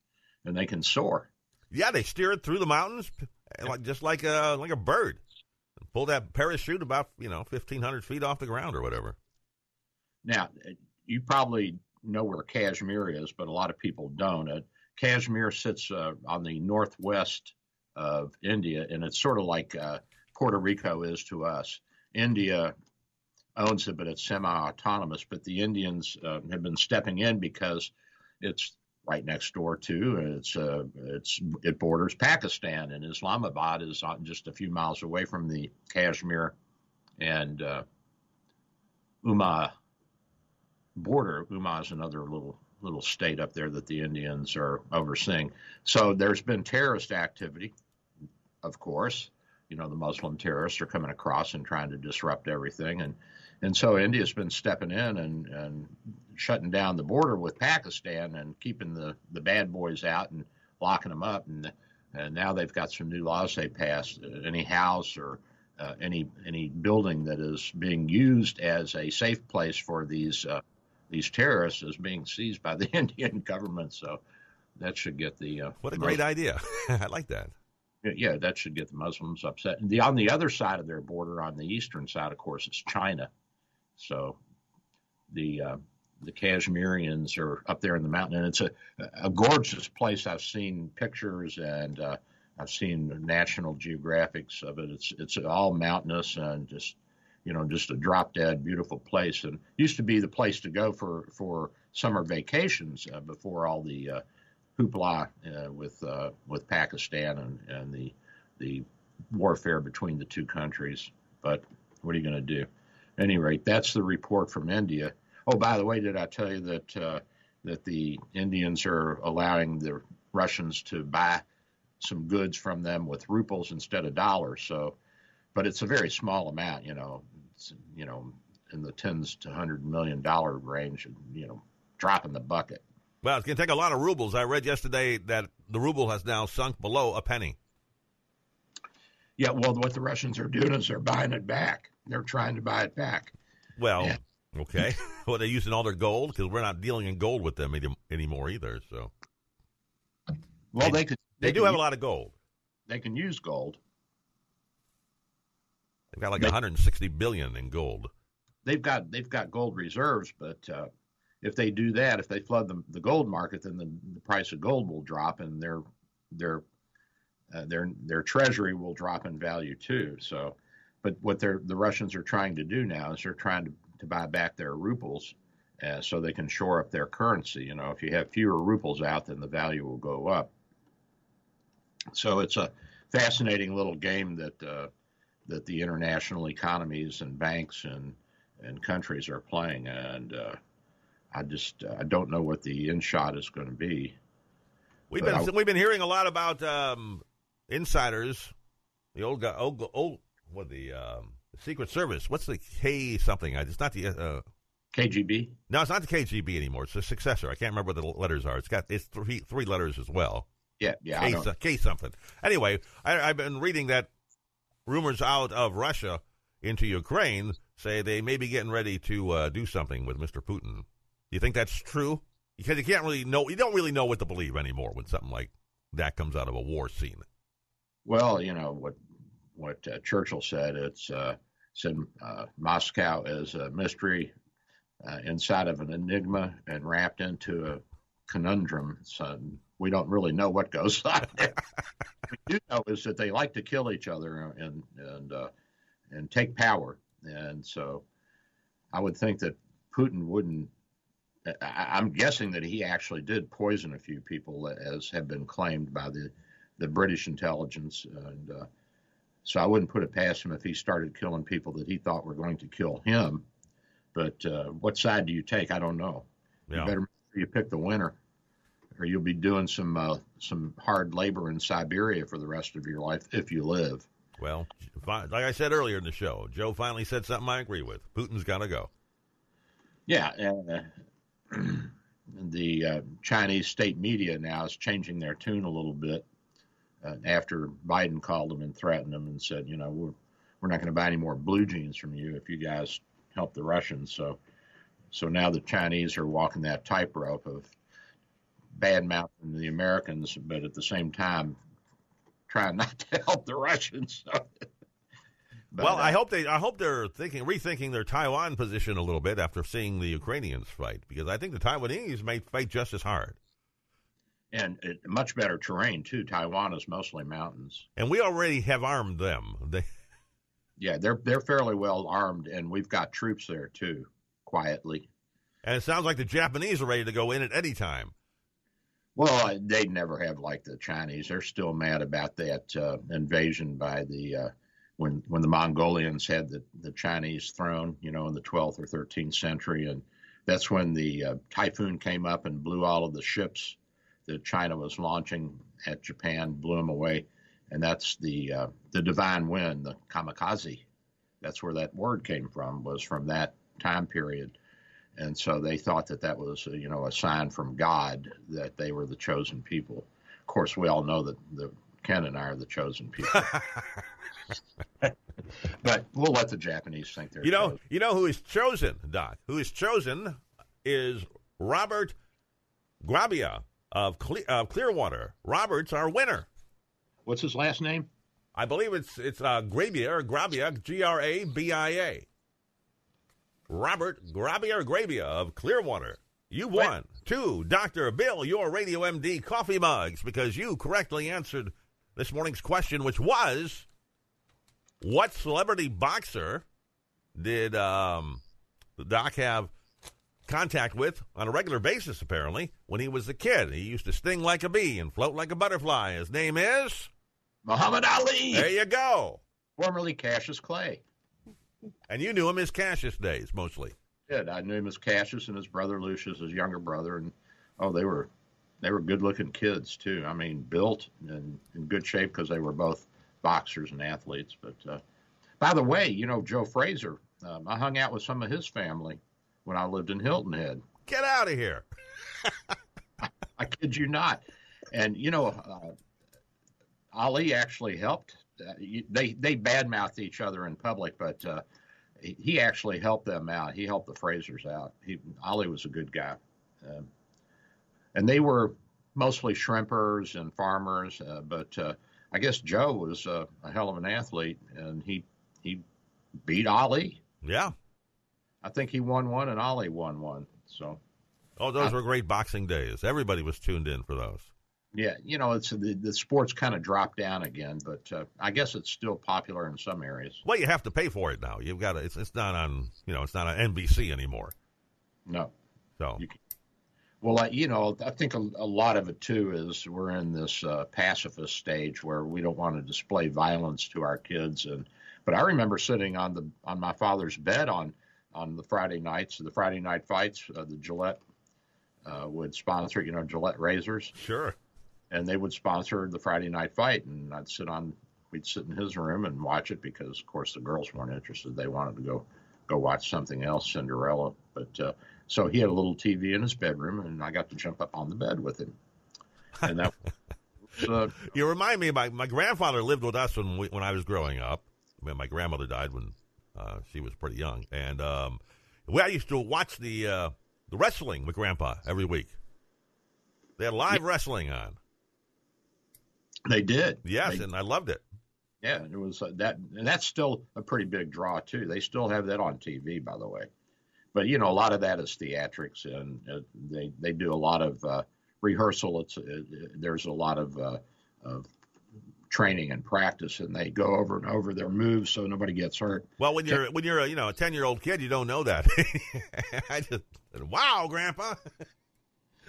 and they can soar. Yeah, they steer it through the mountains, like just like a like a bird. Pull that parachute about you know fifteen hundred feet off the ground or whatever. Now, you probably know where Kashmir is, but a lot of people don't. Uh, Kashmir sits uh, on the northwest of India, and it's sort of like uh, Puerto Rico is to us. India owns it, but it's semi-autonomous. But the Indians uh, have been stepping in because it's right next door to it's uh, it's it borders Pakistan, and Islamabad is just a few miles away from the Kashmir and uh, Umma border. Umma is another little little state up there that the Indians are overseeing. So there's been terrorist activity, of course, you know the Muslim terrorists are coming across and trying to disrupt everything, and and so India's been stepping in and and shutting down the border with Pakistan and keeping the the bad boys out and locking them up, and and now they've got some new laws they passed. Any house or uh, any any building that is being used as a safe place for these uh, these terrorists is being seized by the Indian government. So that should get the uh, what a great idea. I like that yeah, that should get the Muslims upset. And the, on the other side of their border, on the eastern side, of course, is China. So the uh, the Kashmirians are up there in the mountain, and it's a a gorgeous place. I've seen pictures and uh, I've seen National Geographics of it. It's it's all mountainous and just you know just a drop dead beautiful place, and used to be the place to go for for summer vacations uh, before all the uh, hoopla uh, with uh, with Pakistan and, and the the warfare between the two countries. But what are you going to do? At any rate, that's the report from India. Oh, by the way, did I tell you that uh, that the Indians are allowing the Russians to buy some goods from them with rubles instead of dollars? So, but it's a very small amount, you know, you know, in the tens to hundred million dollar range, you know, dropping the bucket. Well, it's going to take a lot of rubles. I read yesterday that the ruble has now sunk below a penny. Yeah, well, what the Russians are doing is they're buying it back. They're trying to buy it back. Well, yeah. okay. well, they're using all their gold because we're not dealing in gold with them any, anymore either. So, well, they, they could. They, they do have use, a lot of gold. They can use gold. They've got like they, 160 billion in gold. They've got they've got gold reserves, but uh, if they do that, if they flood the, the gold market, then the, the price of gold will drop and their their uh, their their treasury will drop in value too. So, but what they're the Russians are trying to do now is they're trying to, to buy back their rubles uh, so they can shore up their currency. You know, if you have fewer rubles out, then the value will go up. So it's a fascinating little game that uh, that the international economies and banks and and countries are playing, and uh, I just I don't know what the end shot is going to be. We've been I, we've been hearing a lot about um, insiders, the old guy, old, old what the um, Secret Service. What's the K something? It's not the uh, KGB. No, it's not the KGB anymore. It's a successor. I can't remember what the letters are. It's got it's three three letters as well. Yeah, yeah. K, K something. Anyway, I, I've been reading that rumors out of Russia into Ukraine say they may be getting ready to uh, do something with Mr. Putin. Do you think that's true? Because you can't really know. You don't really know what to believe anymore when something like that comes out of a war scene. Well, you know what what uh, Churchill said. It's uh, said uh, Moscow is a mystery uh, inside of an enigma and wrapped into a conundrum. So we don't really know what goes on there. we do know is that they like to kill each other and and uh, and take power, and so I would think that Putin wouldn't. I, am guessing that he actually did poison a few people, as have been claimed by the the British intelligence, and uh, so I wouldn't put it past him if he started killing people that he thought were going to kill him. But uh, what side do you take? I don't know. Yeah. You better you pick the winner or you'll be doing some uh, some hard labor in Siberia for the rest of your life if you live. Well, like I said earlier in the show, Joe finally said something I agree with. Putin's got to go. Yeah, uh, the uh, Chinese state media now is changing their tune a little bit uh, after Biden called them and threatened them and said, you know, we're we're not going to buy any more blue jeans from you if you guys help the Russians. So, so now the Chinese are walking that tightrope of bad mouthing the Americans, but at the same time trying not to help the Russians. but, well, I uh, hope they I hope they're thinking rethinking their Taiwan position a little bit after seeing the Ukrainians fight because I think the Taiwanese may fight just as hard. And it, much better terrain too. Taiwan is mostly mountains, and we already have armed them. They, yeah, they're they're fairly well armed, and we've got troops there too, quietly. And it sounds like the Japanese are ready to go in at any time. Well, they never have like the Chinese. They're still mad about that uh, invasion by the uh, when when the Mongolians had the the Chinese throne, you know, in the 12th or 13th century, and that's when the uh, typhoon came up and blew all of the ships that China was launching at Japan, blew them away, and that's the uh, the divine wind, the kamikaze. That's where that word came from. Was from that time period and so they thought that that was you know a sign from God that they were the chosen people. Of course, we all know that the Ken and I are the chosen people. but we'll let the Japanese think they're. You know, chosen. you know who is chosen, Doc. Who is chosen is Robert Grabia of, Cle- of Clearwater. Robert's our winner. What's his last name? I believe it's it's uh, Grabia or Grabia, G R A B I A. Robert Grabia Grabia of Clearwater. You won two Dr. Bill, your Radio MD coffee mugs because you correctly answered this morning's question, which was what celebrity boxer did um, the doc have contact with on a regular basis, apparently, when he was a kid? He used to sting like a bee and float like a butterfly. His name is Muhammad Ali. There you go. Formerly Cassius Clay. And you knew him as Cassius days mostly. Did I knew him as Cassius and his brother Lucius, his younger brother, and oh, they were they were good looking kids too. I mean, built and in good shape because they were both boxers and athletes. But uh, by the way, you know Joe Frazier. Um, I hung out with some of his family when I lived in Hilton Head. Get out of here! I, I, kid you not. And you know, uh, Ali actually helped they they badmouthed each other in public, but uh, he, actually helped them out. He helped the Frazier's out. He Ali was a good guy, um, and they were mostly shrimpers and farmers. Uh, but uh, I guess Joe was a hell of an athlete, and he he beat Ali. Yeah, I think he won one, and Ali won one. So, oh, those I, were great boxing days. Everybody was tuned in for those. Yeah, you know, it's the, the sports kind of dropped down again, but uh, I guess it's still popular in some areas. Well, you have to pay for it now. You've got to, it's it's not on you know it's not on NBC anymore. No. So. Well, you know, I think a, a, lot of it too is we're in this uh, pacifist stage where we don't want to display violence to our kids. And but I remember sitting on the on my father's bed on on the Friday nights, the Friday night fights, uh, the Gillette uh, would sponsor, you know, Gillette razors. Sure. And they would sponsor the Friday night fight, and I'd sit on, we'd sit in his room and watch it because, of course, the girls weren't interested. They wanted to go go watch something else, Cinderella. But uh, so he had a little TV in his bedroom, and I got to jump up on the bed with him. And that. was, uh, you remind me, my my grandfather lived with us when we, when I was growing up. When my grandmother died when uh, she was pretty young, and um, we I used to watch the uh, the wrestling with Grandpa every week. They had live yeah. wrestling on. They did. Yes, they, and I loved it. Yeah, it was uh, that, and that's still a pretty big draw too. They still have that on TV, by the way. But you know, a lot of that is theatrics, and uh, they they do a lot of uh, rehearsal. It's uh, there's a lot of, uh, of training and practice, and they go over and over their moves so nobody gets hurt. Well, when you're when you're a, you know a ten year old kid, you don't know that. I just wow, Grandpa.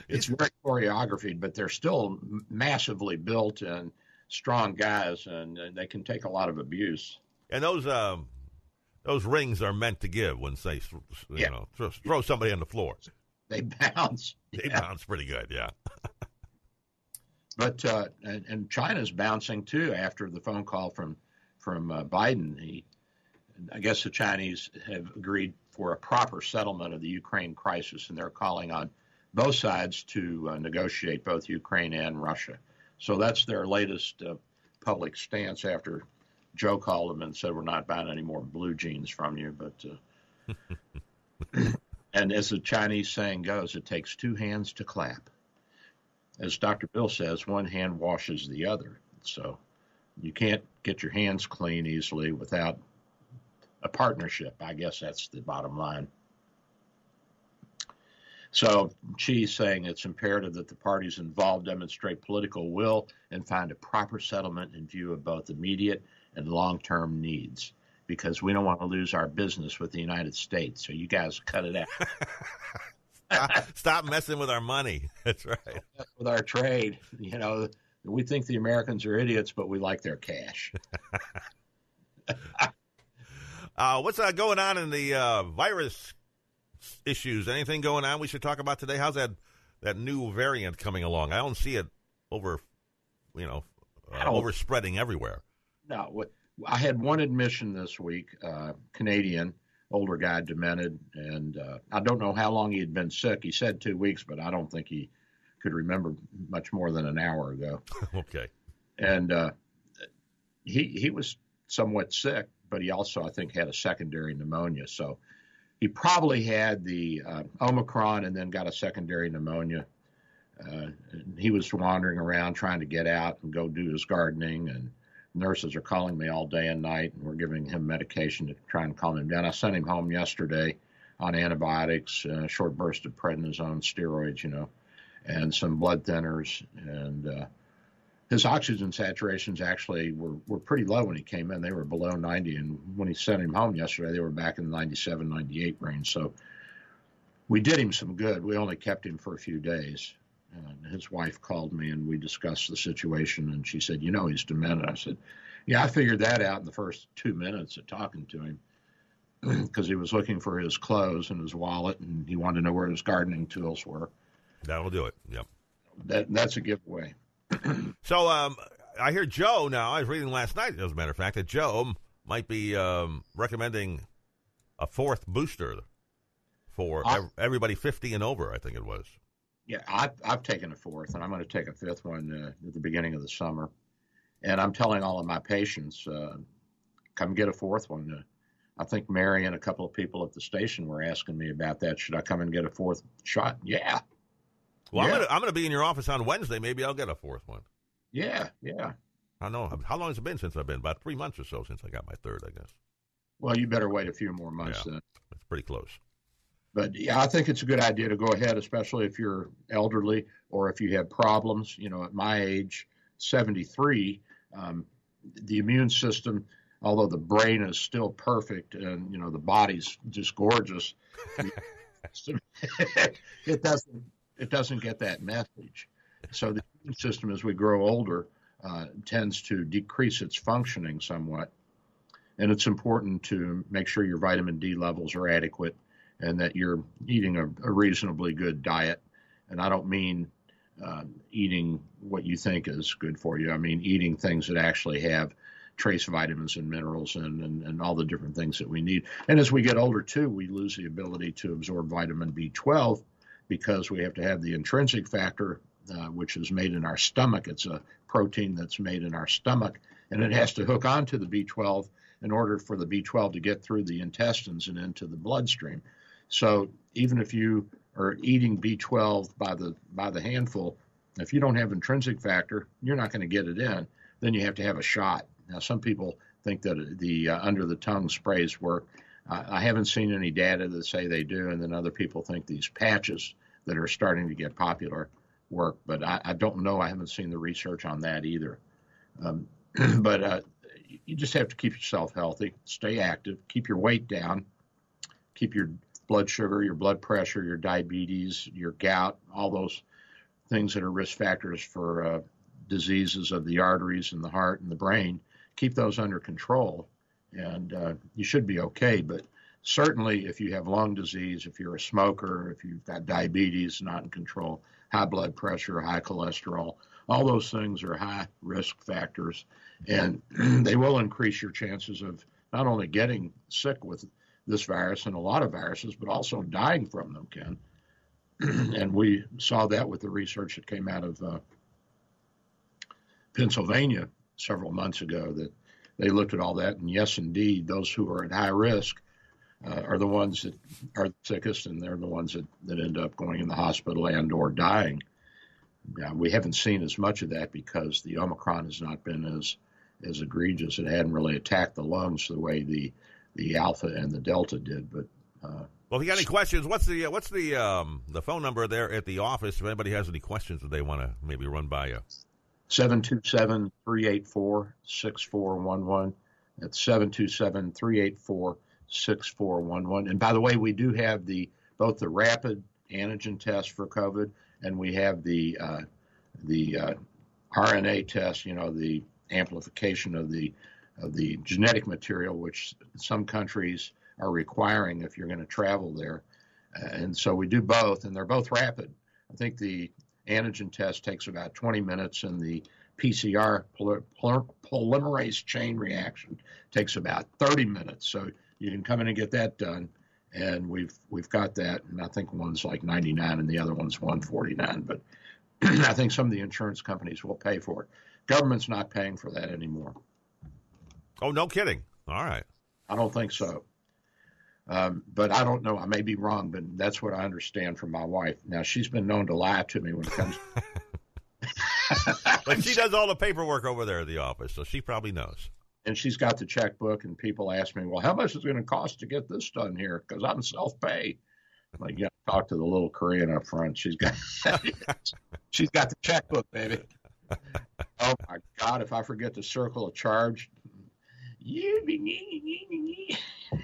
it's very choreographed, but they're still massively built and strong guys, and, and they can take a lot of abuse. And those um, those rings are meant to give when say you yeah. know throw, throw somebody on the floor. They bounce. They yeah. bounce pretty good, yeah. But uh, and, and, China's bouncing too after the phone call from from uh, Biden. He, I guess the Chinese have agreed for a proper settlement of the Ukraine crisis, and they're calling on both sides to uh, negotiate, both Ukraine and Russia. So that's their latest uh, public stance after Joe called them and said, "We're not buying any more blue jeans from you." But uh, and as the Chinese saying goes, it takes two hands to clap as Dr. Bill says, one hand washes the other. So you can't get your hands clean easily without a partnership. I guess that's the bottom line. So Xi's saying it's imperative that the parties involved demonstrate political will and find a proper settlement in view of both immediate and long-term needs because we don't want to lose our business with the United States. So you guys cut it out. Stop messing with our money. That's right. With our trade, you know, we think the Americans are idiots, but we like their cash. uh, what's uh, going on in the uh, virus issues? Anything going on we should talk about today? How's that that new variant coming along? I don't see it over, you know, uh, over spreading everywhere. No, I had one admission this week, uh, Canadian older guy, demented, and uh, I don't know how long he had been sick. He said two weeks, but I don't think he could remember much more than an hour ago. okay. And uh, he he was somewhat sick, but he also I think had a secondary pneumonia. So he probably had the uh, Omicron and then got a secondary pneumonia. Uh, he was wandering around trying to get out and go do his gardening and nurses are calling me all day and night, and we're giving him medication to try and calm him down. I sent him home yesterday on antibiotics, uh, short burst of prednisone, steroids, you know, and some blood thinners. And uh, his oxygen saturations actually were, were pretty low when he came in. They were below 90. And when he sent him home yesterday, they were back in the 97, 98 range. So we did him some good. We only kept him for a few days. And his wife called me and we discussed the situation. And she said, You know, he's demented. I said, Yeah, I figured that out in the first two minutes of talking to him because he was looking for his clothes and his wallet and he wanted to know where his gardening tools were. That'll do it. Yep. That, that's a giveaway. So um, I hear Joe now. I was reading last night, as a matter of fact, that Joe might be um, recommending a fourth booster for everybody 50 and over, I think it was. Yeah, I've, I've taken a fourth, and I'm going to take a fifth one uh, at the beginning of the summer. And I'm telling all of my patients, uh, come get a fourth one. Uh, I think Mary and a couple of people at the station were asking me about that. Should I come and get a fourth shot? Yeah. Well, yeah. I'm gonna I'm gonna be in your office on Wednesday. Maybe I'll get a fourth one. Yeah, yeah. I know. How long has it been since I've been? About three months or so since I got my third, I guess. Well, you better wait a few more months yeah, then. It's pretty close. But yeah, I think it's a good idea to go ahead, especially if you're elderly or if you have problems. You know, at my age, 73, um, the immune system, although the brain is still perfect and you know the body's just gorgeous, it doesn't it doesn't get that message. So the immune system, as we grow older, uh, tends to decrease its functioning somewhat. And it's important to make sure your vitamin D levels are adequate and that you're eating a, a reasonably good diet. And I don't mean uh, eating what you think is good for you. I mean eating things that actually have trace vitamins and minerals and, and, and all the different things that we need. And as we get older, too, we lose the ability to absorb vitamin B12 because we have to have the intrinsic factor, uh, which is made in our stomach. It's a protein that's made in our stomach, and it has to hook onto the B12 in order for the B12 to get through the intestines and into the bloodstream. So even if you are eating B12 by the by the handful, if you don't have intrinsic factor, you're not going to get it in. Then you have to have a shot. Now, some people think that the uh, under the tongue sprays work. Uh, I haven't seen any data that say they do, and then other people think these patches that are starting to get popular work. But I, I don't know. I haven't seen the research on that either. Um, but uh, you just have to keep yourself healthy, stay active, keep your weight down, keep your blood sugar, your blood pressure, your diabetes, your gout, all those things that are risk factors for uh, diseases of the arteries and the heart and the brain. Keep those under control, and uh, you should be okay. But certainly, if you have lung disease, if you're a smoker, if you've got diabetes not in control, high blood pressure, high cholesterol, all those things are high risk factors, and they will increase your chances of not only getting sick with this virus and a lot of viruses, but also dying from them, Ken. and we saw that with the research that came out of uh, Pennsylvania several months ago that they looked at all that. And yes, indeed, those who are at high risk uh, are the ones that are the sickest, and they're the ones that, that end up going in the hospital and or dying. Yeah, we haven't seen as much of that because the Omicron has not been as as egregious. It hadn't really attacked the lungs the way the the Alpha and the Delta did. But uh, well, if you got any questions, what's the what's the um, the phone number there at the office? If anybody has any questions that they want to maybe run by you. 727 384 6411. That's 727 384 6411. And by the way, we do have the both the rapid antigen test for COVID and we have the uh, the uh, RNA test, you know, the amplification of the of the genetic material, which some countries are requiring if you're going to travel there. And so we do both, and they're both rapid. I think the antigen test takes about 20 minutes, and the PCR polymerase chain reaction takes about 30 minutes. So you can come in and get that done, and we've we've got that. And I think one's like 99, and the other one's 149. But I think some of the insurance companies will pay for it. Government's not paying for that anymore. Oh, no kidding. All right. I don't think so. Um, but I don't know. I may be wrong, but that's what I understand from my wife. Now she's been known to lie to me when it comes. but she does all the paperwork over there at the office, so she probably knows. And she's got the checkbook, and people ask me, "Well, how much is it going to cost to get this done here?" Because I'm self-pay. Like, yeah, talk to the little Korean up front. She's got, she's got the checkbook, baby. Oh my God! If I forget to circle a charge, you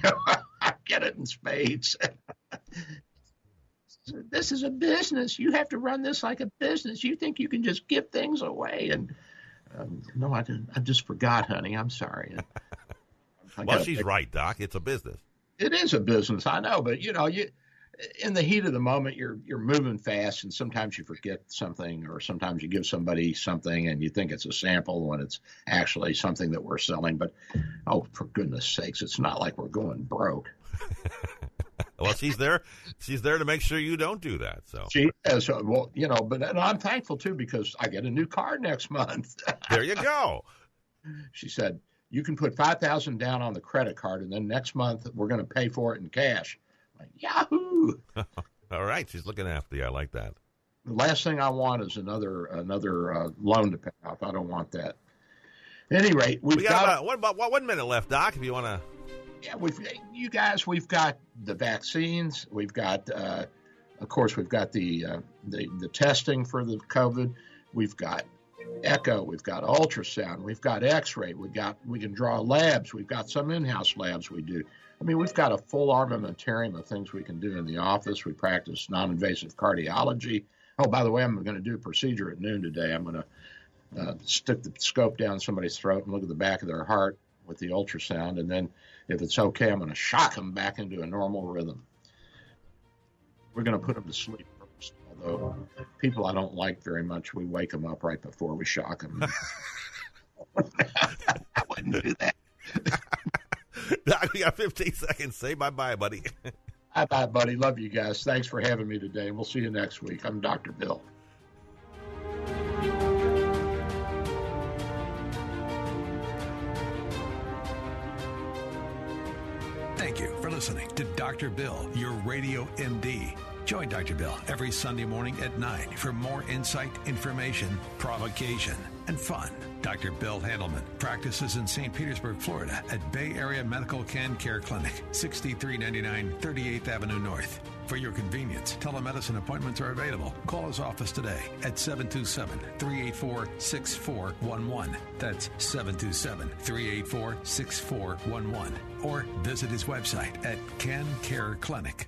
get it in spades. this is a business. You have to run this like a business. You think you can just give things away and um, no, I didn't. I just forgot, honey. I'm sorry. well, she's right, Doc. It's a business. It is a business. I know, but you know, you in the heat of the moment, you're you're moving fast, and sometimes you forget something, or sometimes you give somebody something and you think it's a sample when it's actually something that we're selling. But oh, for goodness sakes, it's not like we're going broke. well, she's there. She's there to make sure you don't do that. So she is. Uh, well, you know, but and I'm thankful too because I get a new car next month. there you go. She said you can put five thousand down on the credit card, and then next month we're going to pay for it in cash. Yahoo! All right, she's looking after you. I like that. The last thing I want is another another uh, loan to pay off. I don't want that. At any rate, we've we got, got about, about one minute left, Doc. If you want to, yeah, we've you guys, we've got the vaccines. We've got, uh, of course, we've got the, uh, the the testing for the COVID. We've got echo. We've got ultrasound. We've got X-ray. We've got we can draw labs. We've got some in-house labs we do. I mean, we've got a full armamentarium of things we can do in the office. We practice non invasive cardiology. Oh, by the way, I'm going to do a procedure at noon today. I'm going to uh, stick the scope down somebody's throat and look at the back of their heart with the ultrasound, and then if it's okay, I'm going to shock them back into a normal rhythm. We're going to put them to sleep first, although people I don't like very much, we wake them up right before we shock them. I wouldn't do that. Doc, we got 15 seconds. Say bye bye, buddy. bye bye, buddy. Love you guys. Thanks for having me today. We'll see you next week. I'm Dr. Bill. Thank you for listening to Dr. Bill, your radio MD. Join Dr. Bill every Sunday morning at 9 for more insight, information, provocation, and fun. Dr. Bill Handelman practices in St. Petersburg, Florida at Bay Area Medical Can Care Clinic, 6399 38th Avenue North. For your convenience, telemedicine appointments are available. Call his office today at 727 384 6411. That's 727 384 6411. Or visit his website at Can Care Clinic.